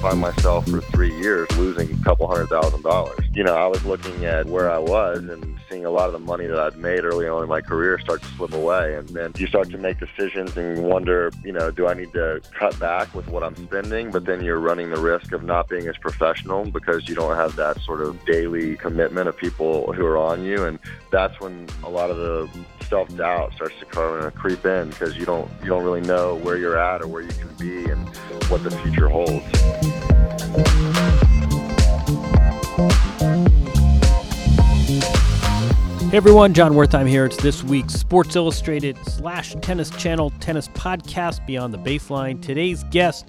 find myself for three years losing a couple hundred thousand dollars. You know, I was looking at where I was and seeing a lot of the money that I'd made early on in my career start to slip away. And then you start to make decisions and wonder, you know, do I need to cut back with what I'm spending? But then you're running the risk of not being as professional because you don't have that sort of daily commitment of people who are on you. And that's when a lot of the self doubt starts to kind of creep in because you don't you don't really know where you're at or where you can be and what the future holds. Hey everyone, Jon Wertheim here. It's this week's Sports Illustrated slash Tennis Channel Tennis Podcast Beyond the Baseline. Today's guest,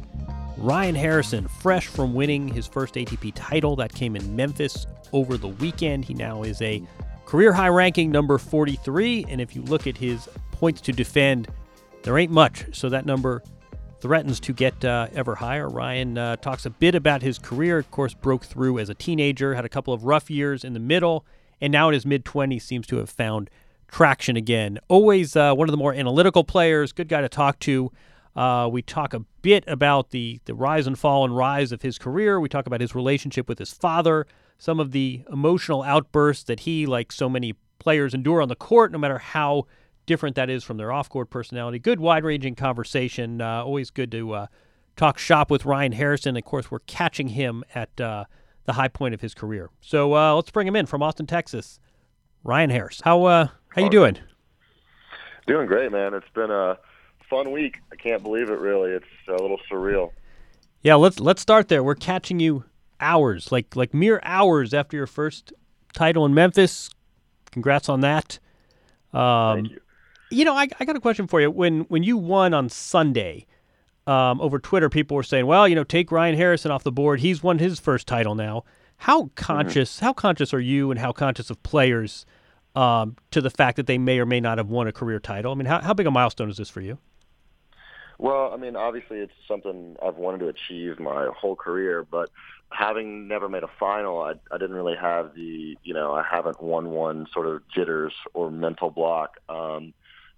Ryan Harrison, fresh from winning his first ATP title that came in Memphis over the weekend. He now is a career high ranking number 43, and if you look at his points to defend, there ain't much. So that number threatens to get uh, ever higher. Ryan uh, talks a bit about his career. Of course, broke through as a teenager, had a couple of rough years in the middle, and now in his mid 20s seems to have found traction again. Always uh, one of the more analytical players, good guy to talk to. Uh, we talk a bit about the the rise and fall and rise of his career. We talk about his relationship with his father, some of the emotional outbursts that he, like so many players, endure on the court, no matter how different that is from their off-court personality. Good, wide-ranging conversation. Uh, always good to uh, talk shop with Ryan Harrison. Of course, we're catching him at uh, the high point of his career. So uh, let's bring him in from Austin, Texas. Ryan Harris, how uh, how you doing? Doing great, man. It's been a fun week. I can't believe it. Really, it's a little surreal. Yeah, let's let's start there. We're catching you hours, like like mere hours after your first title in Memphis. Congrats on that. Um, Thank you. You know, I, I got a question for you. When when you won on Sunday, um, over Twitter, people were saying, "Well, you know, take Ryan Harrison off the board. He's won his first title now." How conscious? How conscious are you, and how conscious of players um, to the fact that they may or may not have won a career title? I mean, how how big a milestone is this for you? Well, I mean, obviously, it's something I've wanted to achieve my whole career, but having never made a final, I, I didn't really have the, you know, I haven't won one sort of jitters or mental block. Um,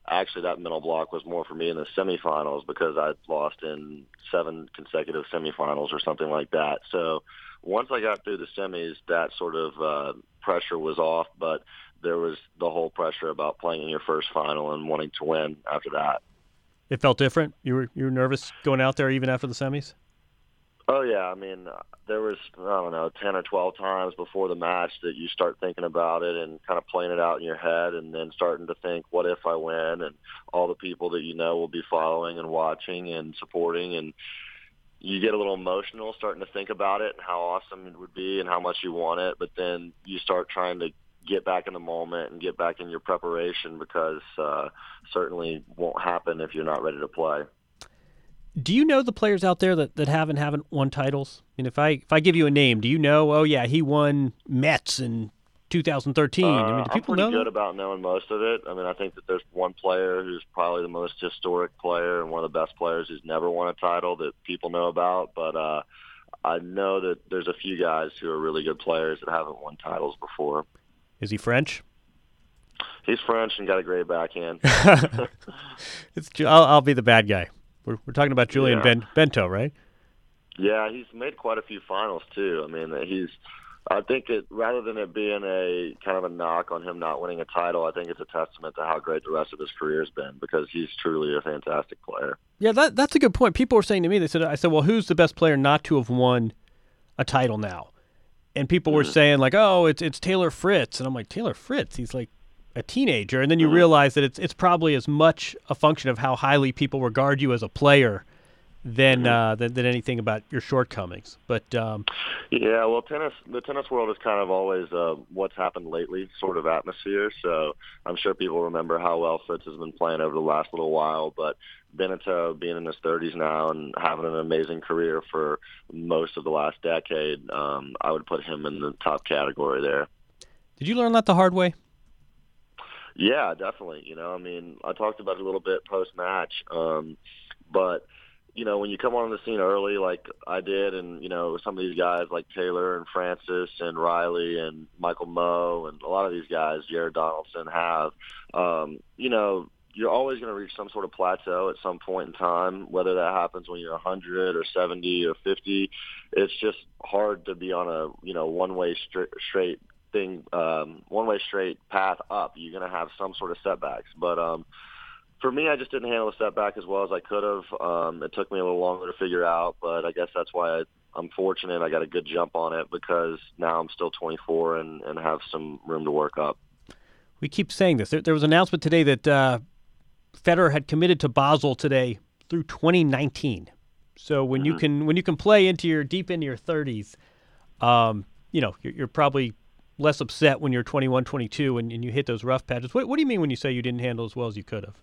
actually, that mental block was more for me in the semifinals because I'd lost in seven consecutive semifinals or something like that. So once I got through the semis, that sort of uh, pressure was off, but there was the whole pressure about playing in your first final and wanting to win after that. It felt different. You were you were nervous going out there even after the semis. Oh yeah, I mean, there was I don't know ten or twelve times before the match that you start thinking about it and kind of playing it out in your head, and then starting to think, what if I win? And all the people that you know will be following and watching and supporting, and you get a little emotional starting to think about it and how awesome it would be and how much you want it. But then you start trying to get back in the moment and get back in your preparation because uh, certainly won't happen if you're not ready to play. Do you know the players out there that, that haven't haven't won titles? I mean, if I if I give you a name, do you know? Oh yeah, he won Metz in 2013. Uh, I mean, do I'm people pretty know? good about knowing most of it. I mean, I think that there's one player who's probably the most historic player and one of the best players who's never won a title that people know about. But uh, I know that there's a few guys who are really good players that haven't won titles before. Is he French? He's French and got a great backhand. I'll, I'll be the bad guy. We're, we're talking about Julien Yeah. ben, Benneteau, right? Yeah, he's made quite a few finals too. I mean, he's. I think it rather than it being a kind of a knock on him not winning a title, I think it's a testament to how great the rest of his career has been because he's truly a fantastic player. Yeah, that that's a good point. People were saying to me, they said, I said, well, who's the best player not to have won a title now? And people were hmm. saying like, oh, it's it's Taylor Fritz, and I'm like, Taylor Fritz, he's like a teenager, and then you realize that it's it's probably as much a function of how highly people regard you as a player than uh, than, than anything about your shortcomings. But um, Yeah, well, tennis the tennis world is kind of always uh, what's happened lately sort of atmosphere. So I'm sure people remember how well Fritz has been playing over the last little while. But Benneteau being in his 30s now and having an amazing career for most of the last decade, um, I would put him in the top category there. did you learn that the hard way? Yeah, definitely. You know, I mean, I talked about it a little bit post match, um, but you know, when you come on the scene early, like I did, and you know, some of these guys like Taylor and Frances and Reilly and Michael Mmoh and a lot of these guys, Jared Donaldson, have, um, you know, you're always going to reach some sort of plateau at some point in time, whether that happens when you're 100 or 70 or 50. It's just hard to be on a you know one way straight straight thing, um, one way straight path up. You're going to have some sort of setbacks, but um, for me, I just didn't handle the setback as well as I could have. Um, it took me a little longer to figure out, but I guess that's why I, I'm fortunate. I got a good jump on it because now I'm still 24 and, and have some room to work up. We keep saying this. There, there was an announcement today that uh, Federer had committed to Basel today through 2019. So when you can when you can play into your deep into your 30s, um, you know you're, you're probably less upset when you're 21, 22, and, and you hit those rough patches. What, what do you mean when you say you didn't handle as well as you could have?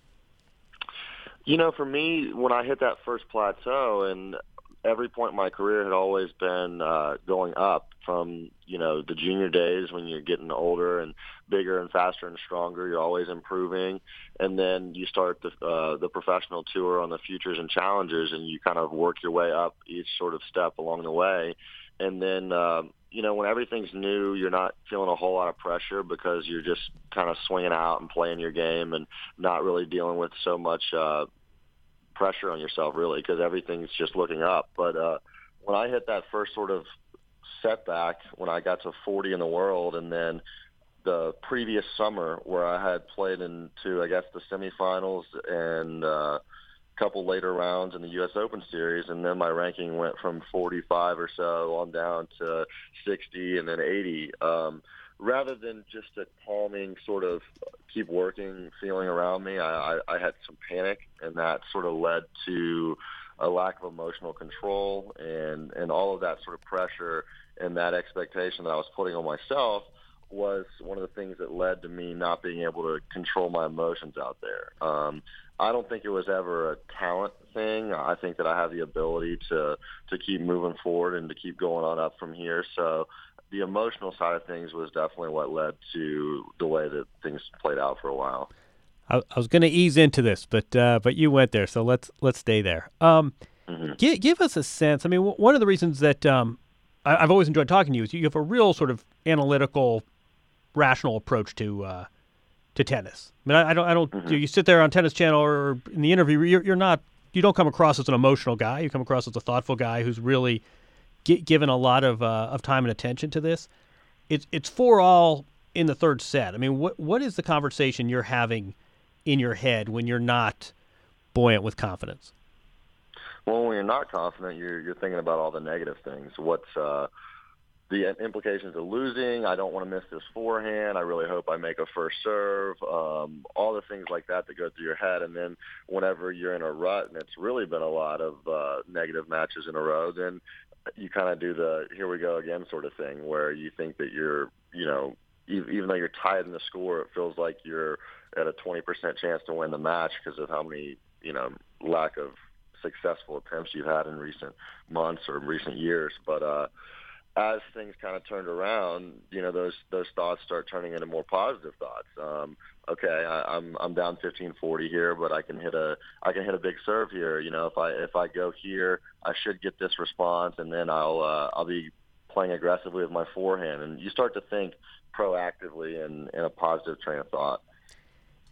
You know, for me, when I hit that first plateau, and every point in my career had always been uh, going up from you know the junior days when you're getting older and bigger and faster and stronger. You're always improving, and then you start the uh, the professional tour on the futures and challengers, and you kind of work your way up each sort of step along the way. And then um, you know when everything's new, you're not feeling a whole lot of pressure because you're just kind of swinging out and playing your game and not really dealing with so much. Uh, pressure on yourself really because everything's just looking up. But uh, when I hit that first sort of setback when I got to 40 in the world, and then the previous summer where I had played into I guess the semifinals and uh, couple later rounds in the U.S. Open Series, and then my ranking went from 45 or so on down to 60 and then 80. Um, rather than just a calming sort of keep working feeling around me, I, I, I had some panic, and that sort of led to a lack of emotional control and and all of that sort of pressure and that expectation that I was putting on myself was one of the things that led to me not being able to control my emotions out there. Um, I don't think it was ever a talent thing. I think that I have the ability to to keep moving forward and to keep going on up from here. So the emotional side of things was definitely what led to the way that things played out for a while. I, I was going to ease into this, but uh, but you went there, so let's let's stay there. Um, give, give us a sense. I mean, w- one of the reasons that um, I, I've always enjoyed talking to you is you have a real sort of analytical, rational approach to uh, to tennis. I mean, I, I don't I don't you sit there on Tennis Channel or in the interview, you're, you're not you don't come across as an emotional guy. You come across as a thoughtful guy who's really gi- given a lot of uh, of time and attention to this. It's it's for all in the third set. I mean, what what is the conversation you're having in your head when you're not buoyant with confidence? Well, when you're not confident, you're you're thinking about all the negative things. What's uh, the implications of losing? I don't want to miss this forehand. I really hope I make a first serve. Um, all the things like that that go through your head, and then whenever you're in a rut, and it's really been a lot of uh, negative matches in a row, then you kind of do the here we go again sort of thing, where you think that you're, you know, even, though you're tied in the score, it feels like you're at a 20% chance to win the match because of how many, you know, lack of successful attempts you've had in recent months or recent years. But uh, as things kind of turned around, you know, those those thoughts start turning into more positive thoughts. Um, okay, I, I'm I'm down 15-40 here, but I can hit a I can hit a big serve here. You know, if I if I go here, I should get this response, and then I'll uh, I'll be playing aggressively with my forehand, and you start to think proactively and in a positive train of thought.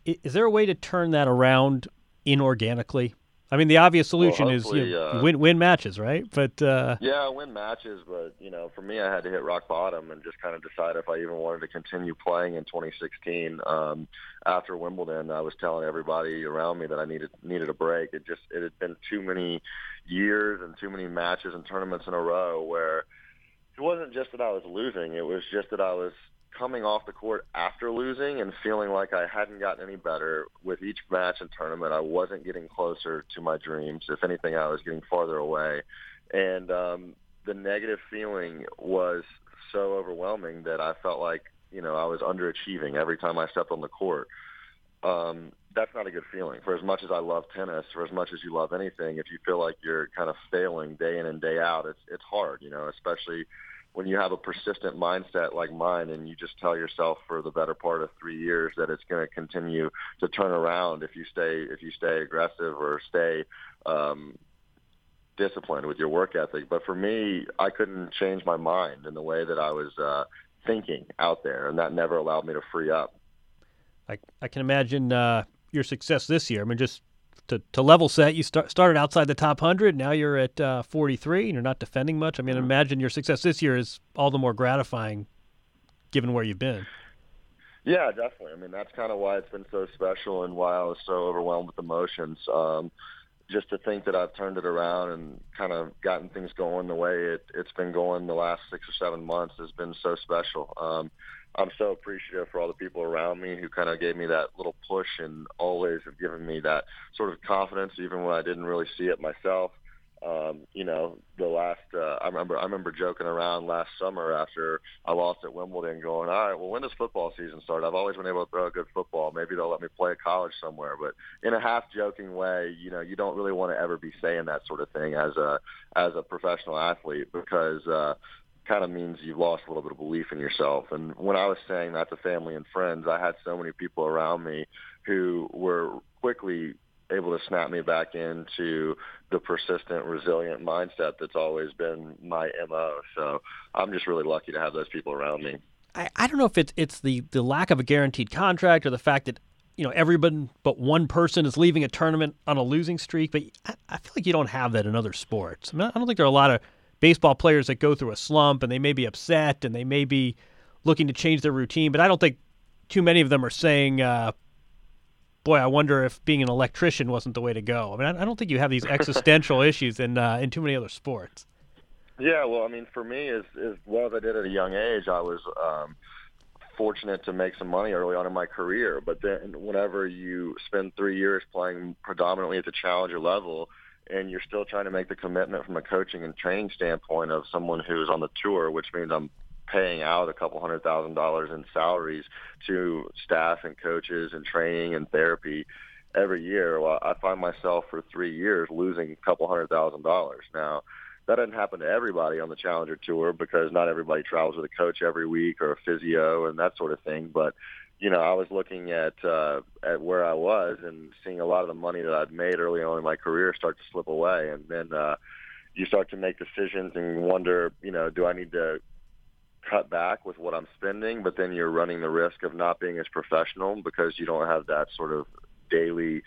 Is there a way to turn that around inorganically? I mean, the obvious solution well, is you know, uh, win win matches, right? But uh, yeah, win matches. But you know, for me, I had to hit rock bottom and just kind of decide if I even wanted to continue playing in 2016. Um, after Wimbledon, I was telling everybody around me that I needed needed a break. It just it had been too many years and too many matches and tournaments in a row where it wasn't just that I was losing. It was just that I was coming off the court after losing and feeling like I hadn't gotten any better with each match and tournament. I wasn't getting closer to my dreams. If anything, I was getting farther away. And um, the negative feeling was so overwhelming that I felt like, you know, I was underachieving every time I stepped on the court. Um, that's not a good feeling. For as much as I love tennis, for as much as you love anything, if you feel like you're kind of failing day in and day out, it's it's hard, you know, especially – when you have a persistent mindset like mine and you just tell yourself for the better part of three years that it's going to continue to turn around if you stay if you stay aggressive or stay um, disciplined with your work ethic. But for me, I couldn't change my mind in the way that I was uh, thinking out there, and that never allowed me to free up. I I can imagine uh, your success this year. I mean, just to, to level set, you start, started outside the top 100. Now you're at uh, 43 and you're not defending much. I mean, imagine your success this year is all the more gratifying given where you've been. Yeah, definitely. I mean, that's kind of why it's been so special and why I was so overwhelmed with emotions. Um, just to think that I've turned it around and kind of gotten things going the way it, it's been going the last six or seven months has been so special. Um, I'm so appreciative for all the people around me who kind of gave me that little push and always have given me that sort of confidence, even when I didn't really see it myself. Um, you know, the last uh, I remember I remember joking around last summer after I lost at Wimbledon, going, "All right, well, when does football season start? I've always been able to throw a good football. Maybe they'll let me play at college somewhere." But in a half joking way, you know, you don't really want to ever be saying that sort of thing as a as a professional athlete because uh, kind of means you've lost a little bit of belief in yourself. And when I was saying that to family and friends, I had so many people around me who were quickly able to snap me back into the persistent, resilient mindset that's always been my MO. So I'm just really lucky to have those people around me. I, I don't know if it's it's the, the lack of a guaranteed contract or the fact that you know everyone but one person is leaving a tournament on a losing streak, but I, feel like you don't have that in other sports. I don't think there are a lot of baseball players that go through a slump and they may be upset and they may be looking to change their routine, but I don't think too many of them are saying, uh, "Boy, I wonder if being an electrician wasn't the way to go." I mean, I, I don't think you have these existential issues in uh, in too many other sports. Yeah, well, I mean, for me, as as well as I did at a young age, I was um, fortunate to make some money early on in my career. But then, whenever you spend three years playing predominantly at the challenger level, and you're still trying to make the commitment from a coaching and training standpoint of someone who's on the tour, which means I'm paying out a couple hundred thousand dollars in salaries to staff and coaches and training and therapy every year. Well, I find myself for three years losing a couple hundred thousand dollars. Now, that doesn't happen to everybody on the Challenger Tour because not everybody travels with a coach every week or a physio and that sort of thing. But you know, I was looking at uh, at where I was and seeing a lot of the money that I'd made early on in my career start to slip away, and then uh, you start to make decisions and wonder, you know, do I need to cut back with what I'm spending? But then you're running the risk of not being as professional because you don't have that sort of daily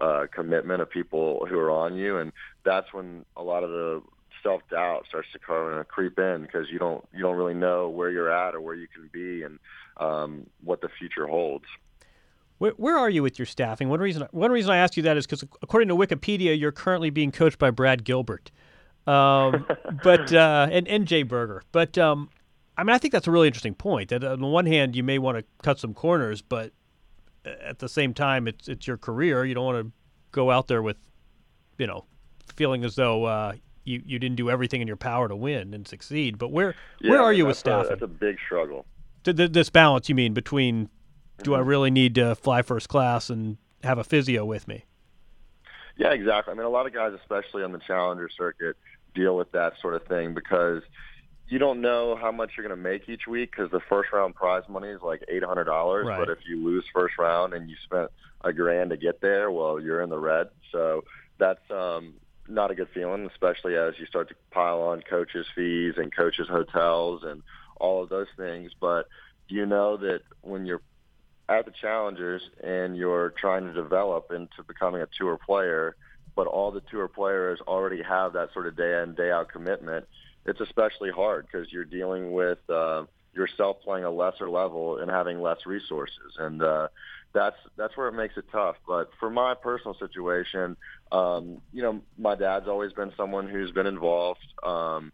uh, commitment of people who are on you, and that's when a lot of the self doubt starts to kind of creep in because you don't you don't really know where you're at or where you can be. And um, what the future holds. Where, where, are you with your staffing? One reason one reason I ask you that is because according to Wikipedia, you're currently being coached by Brad Gilbert, um, but uh, and and Jay Berger. But um, I mean, I think that's a really interesting point. That on the one hand, you may want to cut some corners, but at the same time, it's it's your career. You don't want to go out there with, you know, feeling as though uh, you, you didn't do everything in your power to win and succeed. But where yeah, where are you with staffing? A, that's a big struggle. This balance, you mean, between do mm-hmm. I really need to fly first class and have a physio with me? Yeah, exactly. I mean, a lot of guys, especially on the challenger circuit, deal with that sort of thing because you don't know how much you're going to make each week because the first round prize money is like eight hundred dollars. Right. But if you lose first round and you spent a grand to get there, well, you're in the red. So that's um, not a good feeling, especially as you start to pile on coaches' fees and coaches' hotels and all of those things. But you know that when you're at the challengers and you're trying to develop into becoming a tour player, but all the tour players already have that sort of day in day out commitment. It's especially hard because you're dealing with uh, yourself playing a lesser level and having less resources, and uh, that's that's where it makes it tough. But for my personal situation, um, you know, my dad's always been someone who's been involved. Um,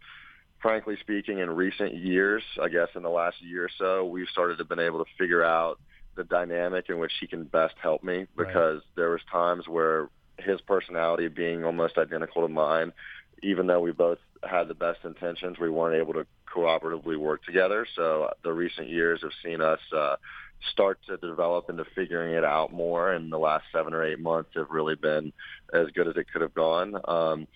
frankly speaking, in recent years, I guess in the last year or so, we've started to been able to figure out the dynamic in which he can best help me because there was times where his personality being almost identical to mine, even though we both had the best intentions, we weren't able to cooperatively work together. So the recent years have seen us uh, start to develop into figuring it out more, and the last seven or eight months have really been as good as it could have gone. Um,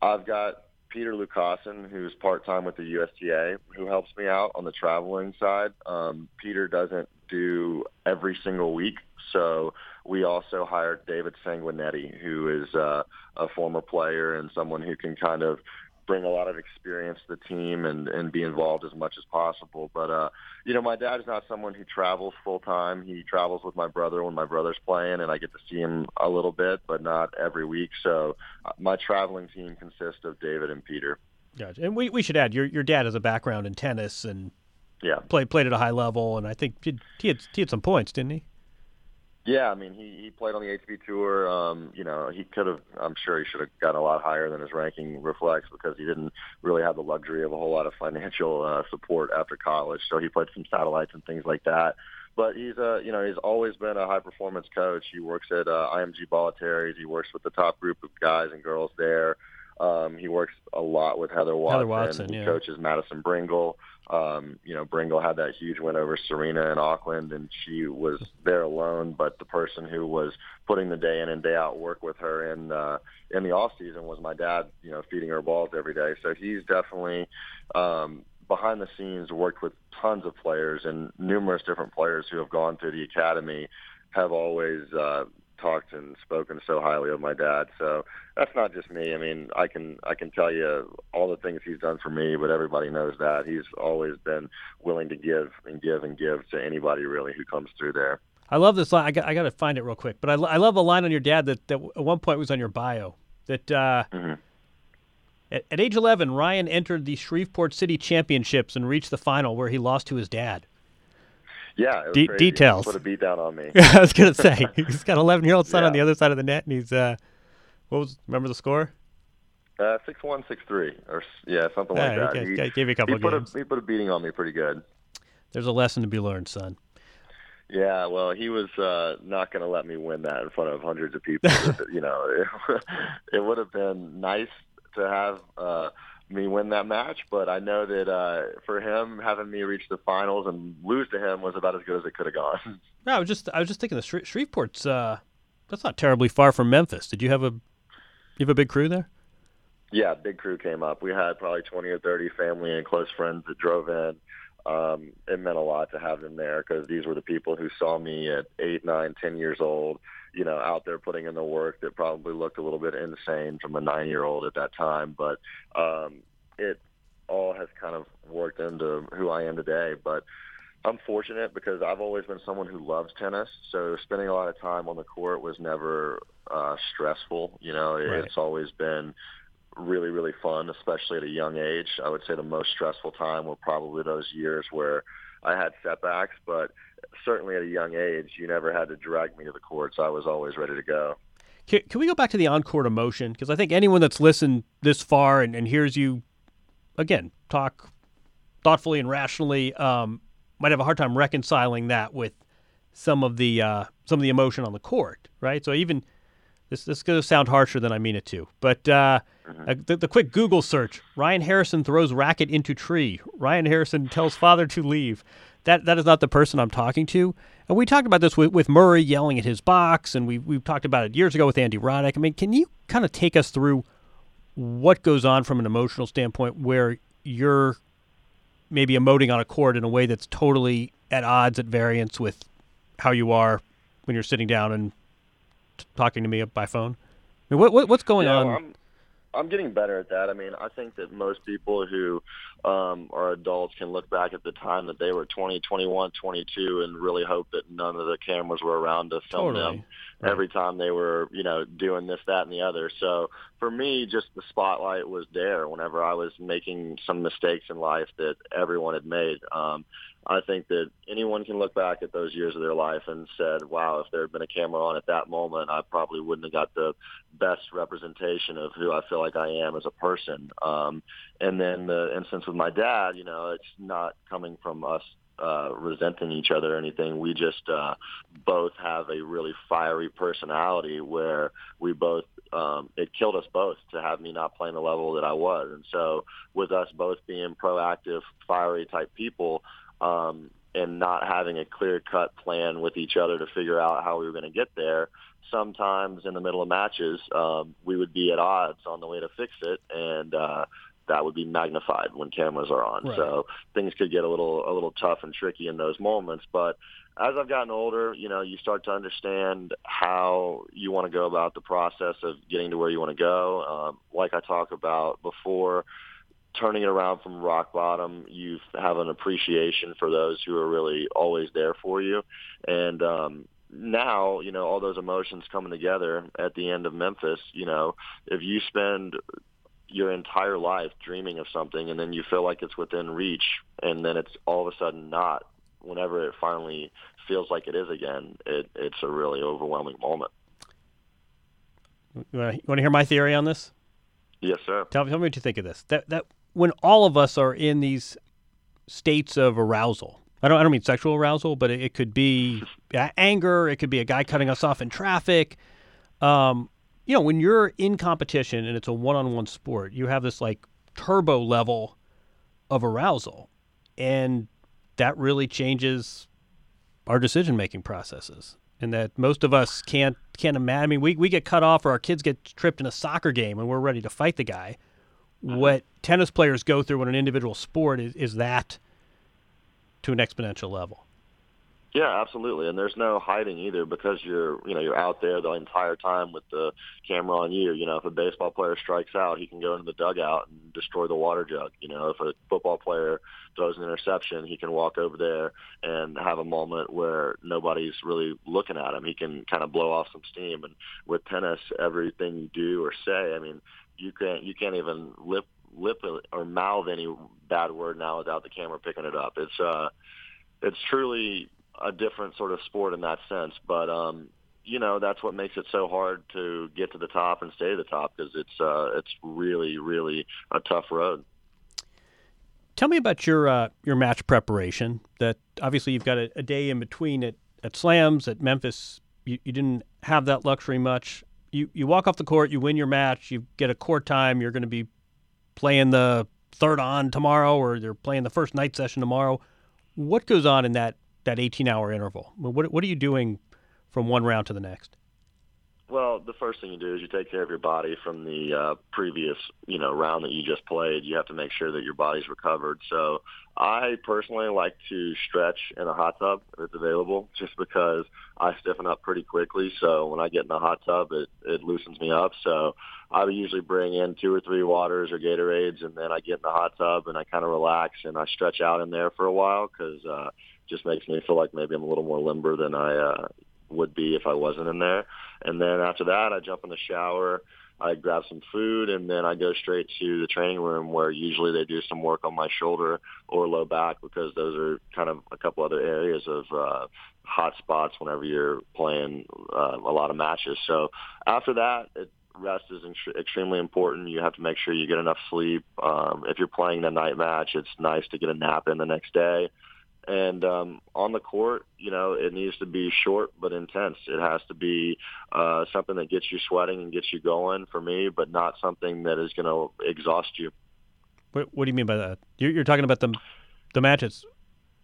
I've got Peter Lucassen, who's part time with the USTA, who helps me out on the traveling side. Um, Peter doesn't do every single week, so we also hired David Sanguinetti, who is uh, a former player and someone who can kind of bring a lot of experience to the team and and be involved as much as possible. But uh, you know, my dad is not someone who travels full time. He travels with my brother when my brother's playing, and I get to see him a little bit, but not every week. So uh, my traveling team consists of David and Peter. Gotcha. And we, we should add your your dad has a background in tennis and Yeah. played played at a high level, and I think he, he had he had some points, didn't he? Yeah, I mean, he he played on the ATP tour. Um, you know, he could have. I'm sure he should have gotten a lot higher than his ranking reflects because he didn't really have the luxury of a whole lot of financial uh, support after college. So he played some satellites and things like that. But he's a, you know, he's always been a high performance coach. He works at uh, IMG Bollettieri's. He works with the top group of guys and girls there. Um, he works a lot with Heather Watson. Heather Watson, he yeah. coaches Madison Brengle. Um, you know, Brengle had that huge win over Serena in Auckland, and she was there alone. But the person who was putting the day in and day out work with her in uh, in the off season was my dad. You know, feeding her balls every day. So he's definitely um, behind the scenes worked with tons of players and numerous different players who have gone through the academy have always uh, talked and spoken so highly of my dad. So that's not just me. I mean, I can I can tell you all the things he's done for me, but everybody knows that he's always been willing to give and give and give to anybody really who comes through there. I love this line. I got, I got to find it real quick. But I, I love a line on your dad that, that at one point was on your bio. That uh, Mhm. at, at age 11, Ryan entered the Shreveport City Championships and reached the final where he lost to his dad. Yeah, it was De-. Details. Put a beat down on me. I was gonna say he's got an 11 year old son on the other side of the net, and he's uh, what was remember the score? Uh, six one six three or yeah something Yeah, like that. he He, gave- you a couple he of put games. A, he put a beating on me pretty good. There's a lesson to be learned, son. Yeah, well, he was uh, not going to let me win that in front of hundreds of people. you know, it, it would have been nice to have uh, me win that match, but I know that uh, for him, having me reach the finals and lose to him was about as good as it could have gone. No, I was just I was just thinking the Shre- Shreveport's uh, that's not terribly far from Memphis. Did you have a you have a big crew there? Yeah, big crew came up. We had probably 20 or 30 family and close friends that drove in. Um, it meant a lot to have them there because these were the people who saw me at eight, nine, ten years old, you know, out there putting in the work that probably looked a little bit insane from a nine-year-old at that time. But um, it all has kind of worked into who I am today. But I'm fortunate because I've always been someone who loves tennis. So spending a lot of time on the court was never uh, stressful. You know, it, Right. it's always been really, really fun, especially at a young age. I would say the most stressful time were probably those years where I had setbacks, but certainly at a young age, you never had to drag me to the courts. I was always ready to go. Can, can we go back to the on-court emotion? Because I think anyone that's listened this far and, and hears you, again, talk thoughtfully and rationally, um, might have a hard time reconciling that with some of the uh, some of the emotion on the court, right? So even this this is going to sound harsher than I mean it to, but uh, uh, the, the quick Google search: Ryan Harrison throws racket into tree. Ryan Harrison tells father to leave. That that is not the person I'm talking to. And we talked about this with, with Murray yelling at his box, and we we've talked about it years ago with Andy Roddick. I mean, can you kind of take us through what goes on from an emotional standpoint where you're maybe emoting on a court in a way that's totally at odds, at variance with how you are when you're sitting down and t- talking to me by phone? I mean, what, what what's going on? I'm, I'm getting better at that. I mean, I think that most people who um, are adults can look back at the time that they were 20, 21, 22 and really hope that none of the cameras were around to film Totally. them every time they were, you know, doing this, that, and the other. So for me, just the spotlight was there whenever I was making some mistakes in life that everyone had made. Um, I think that anyone can look back at those years of their life and said, wow, if there had been a camera on at that moment, I probably wouldn't have got the best representation of who I feel like I am as a person. Um, and then the instance with my dad, you know, it's not coming from us uh, resenting each other or anything. We just uh, both have a really fiery personality where we both um, it killed us both to have me not playing the level that I was. And so with us both being proactive, fiery type people, um, and not having a clear cut plan with each other to figure out how we were going to get there, sometimes in the middle of matches, um, we would be at odds on the way to fix it. And, uh, that would be magnified when cameras are on. Right. So things could get a little, a little tough and tricky in those moments. But as I've gotten older, you know, you start to understand how you want to go about the process of getting to where you want to go. Um, like I talked about before, turning it around from rock bottom, you have an appreciation for those who are really always there for you. And um, now, you know, all those emotions coming together at the end of Memphis, you know, if you spend your entire life dreaming of something and then you feel like it's within reach and then it's all of a sudden not, whenever it finally feels like it is again, it, it's a really overwhelming moment. You want to hear my theory on this? Yes, sir. Tell, tell me what you think of this. That that when all of us are in these states of arousal, I don't I don't mean sexual arousal, but it, it could be anger. It could be a guy cutting us off in traffic. Um, you know, when you're in competition and it's a one-on-one sport, you have this like turbo level of arousal, and that really changes our decision-making processes. And that most of us can't can't imagine. I mean, we we get cut off, or our kids get tripped in a soccer game, and we're ready to fight the guy. Mm-hmm. What tennis players go through in an individual sport is, is that to an exponential level. Yeah, absolutely. And there's no hiding either because you're, you know, you're out there the entire time with the camera on you. You know, if a baseball player strikes out, he can go into the dugout and destroy the water jug. You know, if a football player throws an interception, he can walk over there and have a moment where nobody's really looking at him. He can kind of blow off some steam. And with tennis, everything you do or say, I mean, you can't you can't even lip lip or mouth any bad word now without the camera picking it up. It's uh it's truly a different sort of sport in that sense. But um, you know, that's what makes it so hard to get to the top and stay at the top because it's uh, it's really, really a tough road. Tell me about your uh, your match preparation. That obviously you've got a, a day in between at, at slams at Memphis. You, you didn't have that luxury much. You you walk off the court, you win your match, you get a court time. You're going to be playing the third on tomorrow, or you're playing the first night session tomorrow. What goes on in that that 18 hour interval? What what are you doing from one round to the next? Well, the first thing you do is you take care of your body from the uh, previous, you know, round that you just played. You have to make sure that your body's recovered. So I personally like to stretch in a hot tub if it's available, just because I stiffen up pretty quickly. So when I get in the hot tub, it it loosens me up. So I usually bring in two or three waters or Gatorades, and then I get in the hot tub and I kind of relax and I stretch out in there for a while because uh, just makes me feel like maybe I'm a little more limber than I uh, would be if I wasn't in there. And then after that, I jump in the shower. I grab some food and then I go straight to the training room where usually they do some work on my shoulder or low back because those are kind of a couple other areas of uh, hot spots whenever you're playing uh, a lot of matches. So after that, it, rest is ex- extremely important. You have to make sure you get enough sleep. Um, if you're playing the night match, it's nice to get a nap in the next day. And um, on the court, you know, it needs to be short but intense. It has to be uh, something that gets you sweating and gets you going for me, but not something that is going to exhaust you. What, what do you mean by that? You're, you're talking about the the matches,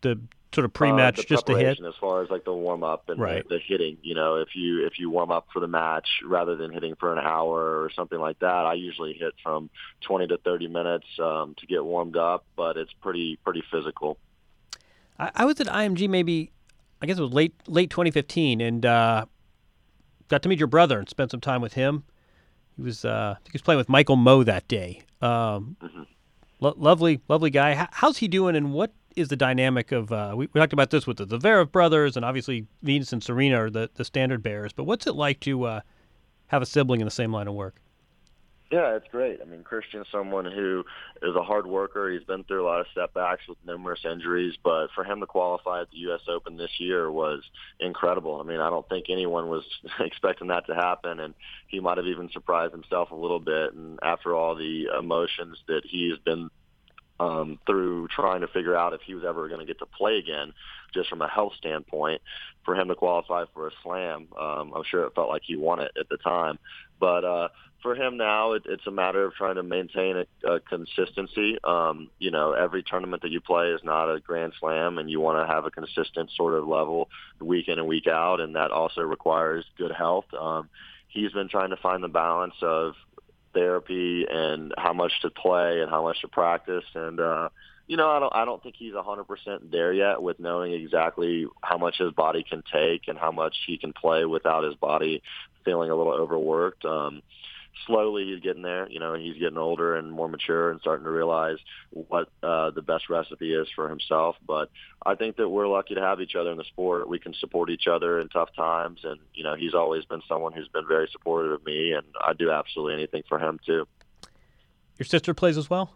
the sort of pre-match uh, the just to hit? as far as like the warm up and Right. the, the hitting. You know, if you if you warm up for the match rather than hitting for an hour or something like that, I usually hit from 20 to 30 minutes um, to get warmed up, but it's pretty pretty physical. I, I was at IMG maybe, I guess it was late late 2015, and uh, got to meet your brother and spent some time with him. He was uh, he was playing with Michael Mmoh that day. Um, lo- lovely, lovely guy. H- how's he doing, and what is the dynamic of? Uh, we, we talked about this with the Zverev brothers, and obviously Venus and Serena are the, the standard bearers. But what's it like to uh, have a sibling in the same line of work? Yeah, it's great. I mean, Christian's someone who is a hard worker. He's been through a lot of setbacks with numerous injuries, but for him to qualify at the U.S. Open this year was incredible. I mean, I don't think anyone was expecting that to happen, and he might have even surprised himself a little bit. And after all the emotions that he's been um, through trying to figure out if he was ever going to get to play again, just from a health standpoint, for him to qualify for a slam, um, I'm sure it felt like he won it at the time. But uh, for him now, it, it's a matter of trying to maintain a, a consistency. Um, you know, every tournament that you play is not a grand slam, and you want to have a consistent sort of level week in and week out, and that also requires good health. Um, he's been trying to find the balance of therapy and how much to play and how much to practice and uh you know I don't I don't think he's a 100% there yet with knowing exactly how much his body can take and how much he can play without his body feeling a little overworked um slowly he's getting there you know he's getting older and more mature and starting to realize what uh the best recipe is for himself but I think that we're lucky to have each other in the sport we can support each other in tough times and you know he's always been someone who's been very supportive of me and I do absolutely anything for him too Your sister plays as well.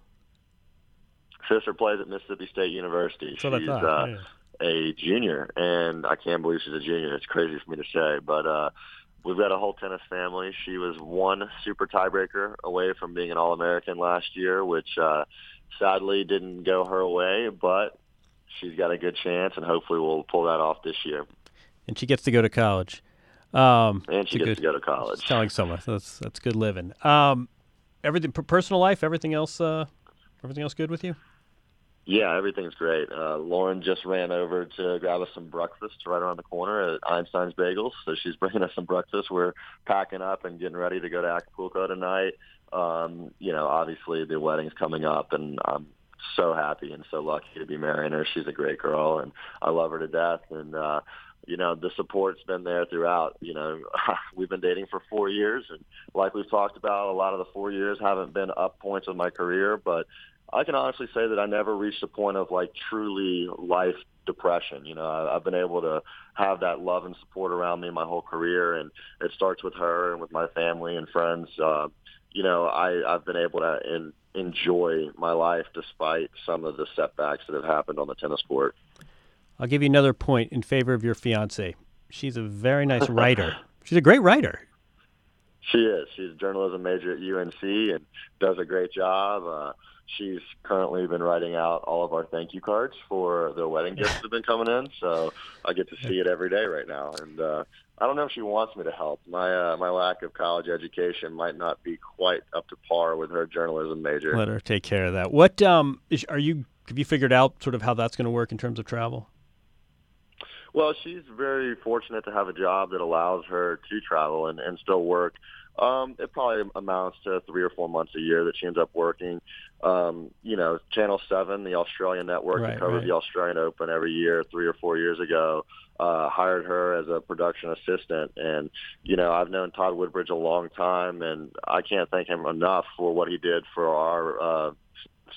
sister plays at Mississippi State University. That's she's uh, yeah. a junior, and I can't believe she's a junior. It's crazy for me to say, but uh, we've got a whole tennis family. She was one super tiebreaker away from being an All-American last year, which uh, sadly didn't go her way, but she's got a good chance, and hopefully we'll pull that off this year. and she gets to go to college. Um, And she gets good- to go to college. telling someone that's that's good living. Um, everything personal life, everything else, uh, everything else good with you? Yeah, everything's great. Uh, Lauren just ran over to grab us some breakfast right around the corner at Einstein's Bagels. So she's bringing us some breakfast. We're packing up and getting ready to go to Acapulco tonight. Um, you know, obviously the wedding's coming up, and I'm so happy and so lucky to be marrying her. She's a great girl, and I love her to death. And uh, you know, the support's been there throughout. You know, we've been dating for four years, and like we've talked about, a lot of the four years haven't been up points of my career, but I can honestly say that I never reached a point of like truly life depression. You know, I, I've been able to have that love and support around me my whole career, and it starts with her and with my family and friends. Uh, you know, I, I've been able to in, enjoy my life despite some of the setbacks that have happened on the tennis court. I'll give you another point in favor of your fiance. She's a very nice writer. She's a great writer. She is. She's a journalism major at UNC and does a great job. Uh, she's currently been writing out all of our thank you cards for the wedding gifts that have been coming in. So I get to see it every day right now. And uh, I don't know if she wants me to help. My uh, my lack of college education might not be quite up to par with her journalism major. Let her take care of that. What um is, are you? Have you figured out sort of how that's going to work in terms of travel? Well, she's very fortunate to have a job that allows her to travel and, and still work. Um, it probably amounts to three or four months a year that she ends up working. Um, you know, Channel 7, the Australian network Right, that covered right. the Australian Open every year three or four years ago, uh, hired her as a production assistant. And, you know, I've known Todd Woodbridge a long time, and I can't thank him enough for what he did for our uh,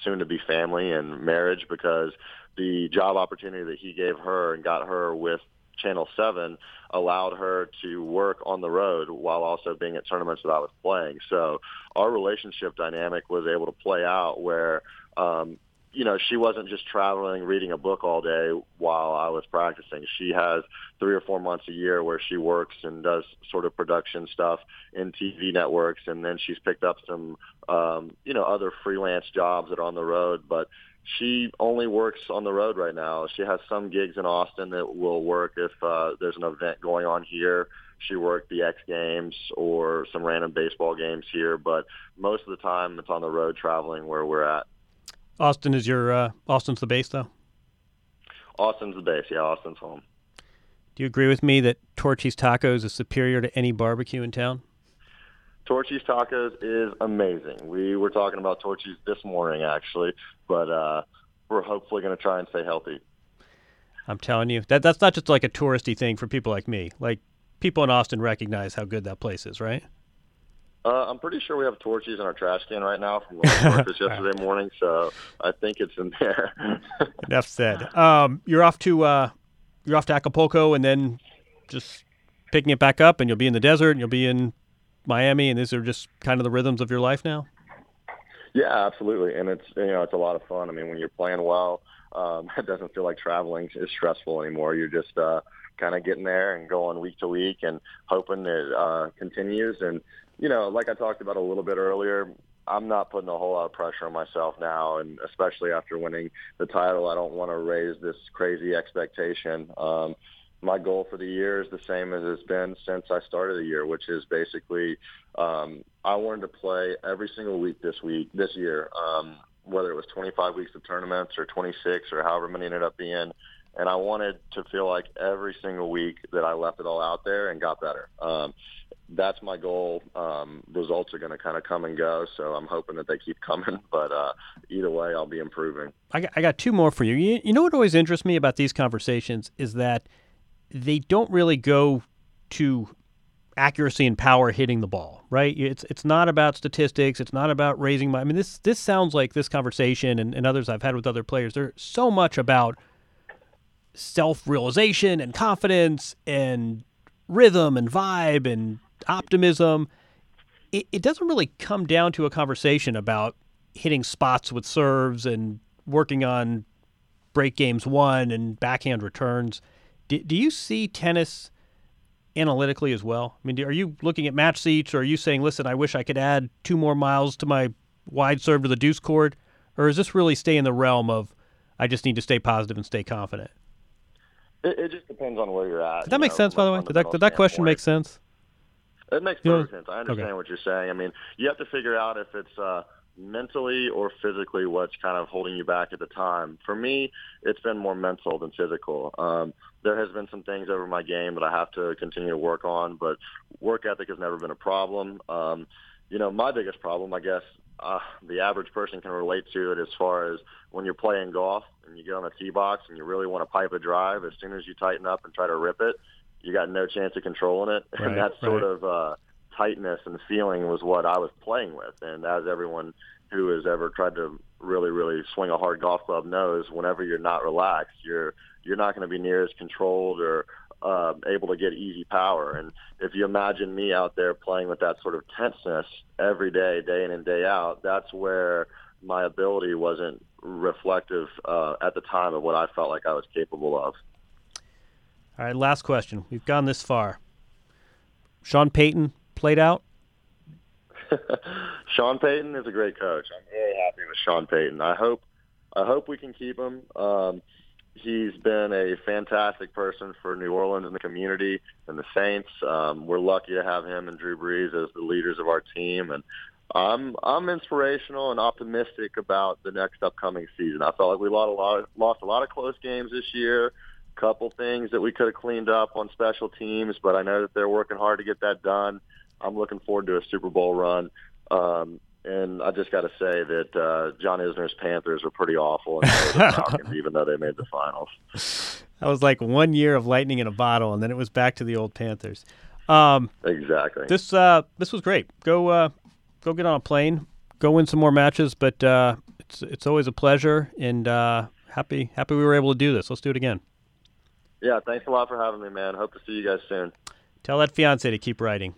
soon-to-be family and marriage because the job opportunity that he gave her and got her with Channel 7 allowed her to work on the road while also being at tournaments that I was playing. So our relationship dynamic was able to play out where, um, you know, she wasn't just traveling, reading a book all day while I was practicing. She has three or four months a year where she works and does sort of production stuff in TV networks, and then she's picked up some, um, you know, other freelance jobs that are on the road. But she only works on the road right now. She has some gigs in Austin that will work if uh, there's an event going on here. She worked the X Games or some random baseball games here, but most of the time it's on the road traveling where we're at. Austin is your uh, Austin's the base though. Austin's the base. Yeah, Austin's home. Do you agree with me that Torchy's Tacos is superior to any barbecue in town? Torchy's Tacos is amazing. We were talking about Torchy's this morning, actually, but uh, we're hopefully going to try and stay healthy. I'm telling you, that that's not just like a touristy thing for people like me. Like people in Austin recognize how good that place is, right? Uh, I'm pretty sure we have Torchy's in our trash can right now from breakfast yesterday morning, so I think it's in there. Enough said. Um, you're off to uh, you're off to Acapulco, and then just picking it back up, and you'll be in the desert, and you'll be in Miami, and these are just kind of the rhythms of your life now. Yeah, absolutely, and it's you know it's a lot of fun. I mean, when you're playing well, um, it doesn't feel like traveling is stressful anymore. You're just uh, kind of getting there and going week to week and hoping it uh, continues. And you know, like I talked about a little bit earlier, I'm not putting a whole lot of pressure on myself now, and especially after winning the title, I don't want to raise this crazy expectation. Um, my goal for the year is the same as it's been since I started the year, which is basically um, I wanted to play every single week this week this year, um, whether it was 25 weeks of tournaments or 26 or however many ended up being, and I wanted to feel like every single week that I left it all out there and got better. Um, that's my goal. Um, results are going to kind of come and go, so I'm hoping that they keep coming. But uh, either way, I'll be improving. I got, I got two more for you. you. You know what always interests me about these conversations is that they don't really go to accuracy and power hitting the ball, right? It's it's not about statistics. It's not about raising my. I mean, this this sounds like this conversation and, and others I've had with other players. They're so much about self realization and confidence and rhythm and vibe and optimism. It, it doesn't really come down to a conversation about hitting spots with serves and working on break games won and backhand returns. Do, do you see tennis analytically as well? I mean, are you looking at match seats, or are you saying, "Listen, I wish I could add two more miles to my wide serve to the deuce court," or is this really stay in the realm of I just need to stay positive and stay confident? It, it just depends on where you're at. Did that make know, sense, by the way? Did that, did that question make sense? It makes perfect sense. I understand okay. what you're saying. I mean, you have to figure out if it's uh, mentally or physically what's kind of holding you back at the time. For me, it's been more mental than physical. Um, there has been some things over my game that I have to continue to work on, but work ethic has never been a problem. Um, you know, my biggest problem, I guess, uh, the average person can relate to it as far as when you're playing golf and you get on the tee box and you really want to pipe a drive. As soon as you tighten up and try to rip it, you got no chance of controlling it. Right, and that right. sort of uh, tightness and feeling was what I was playing with. And as everyone who has ever tried to really, really swing a hard golf club knows, whenever you're not relaxed, you're you're not going to be near as controlled or uh, able to get easy power. And if you imagine me out there playing with that sort of tenseness every day, day in and day out, that's where my ability wasn't reflective uh, at the time of what I felt like I was capable of. All right, last question. We've gone this far. Sean Payton played out. Sean Payton is a great coach. I'm very happy with Sean Payton. I hope I hope we can keep him. Um, he's been a fantastic person for New Orleans and the community and the Saints. Um, we're lucky to have him and Drew Brees as the leaders of our team, and I'm I'm inspirational and optimistic about the next upcoming season. I felt like we lost a lot lost a lot of close games this year. Couple things that we could have cleaned up on special teams, but I know that they're working hard to get that done. I'm looking forward to a Super Bowl run. Um, and I just got to say that uh, John Isner's Panthers were pretty awful, and Falcons, even though they made the finals. That was like one year of lightning in a bottle, and then it was back to the old Panthers. Um, exactly. This uh, this was great. Go uh, go get on a plane. Go win some more matches. But uh, it's it's always a pleasure, and uh, happy happy we were able to do this. Let's do it again. Yeah, thanks a lot for having me, man. Hope to see you guys soon. Tell that fiance to keep writing.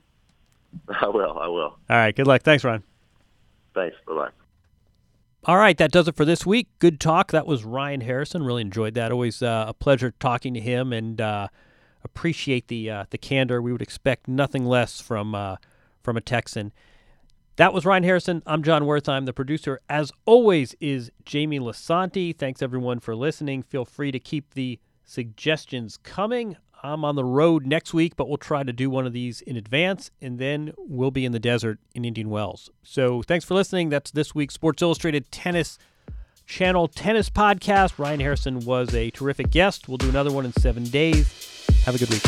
I will. I will. All right. Good luck. Thanks, Ron. Thanks. Bye bye. All right, that does it for this week. Good talk. That was Ryan Harrison. Really enjoyed that. Always uh, a pleasure talking to him, and uh, appreciate the uh, the candor. We would expect nothing less from uh, from a Texan. That was Ryan Harrison. I'm Jon Wertheim. The producer, as always, is Jamie Lisanti. Thanks everyone for listening. Feel free to keep the suggestions coming. I'm on the road next week, but we'll try to do one of these in advance, and then we'll be in the desert in Indian Wells. So thanks for listening. That's this week's Sports Illustrated Tennis Channel Tennis Podcast. Ryan Harrison was a terrific guest. We'll do another one in seven days. Have a good week.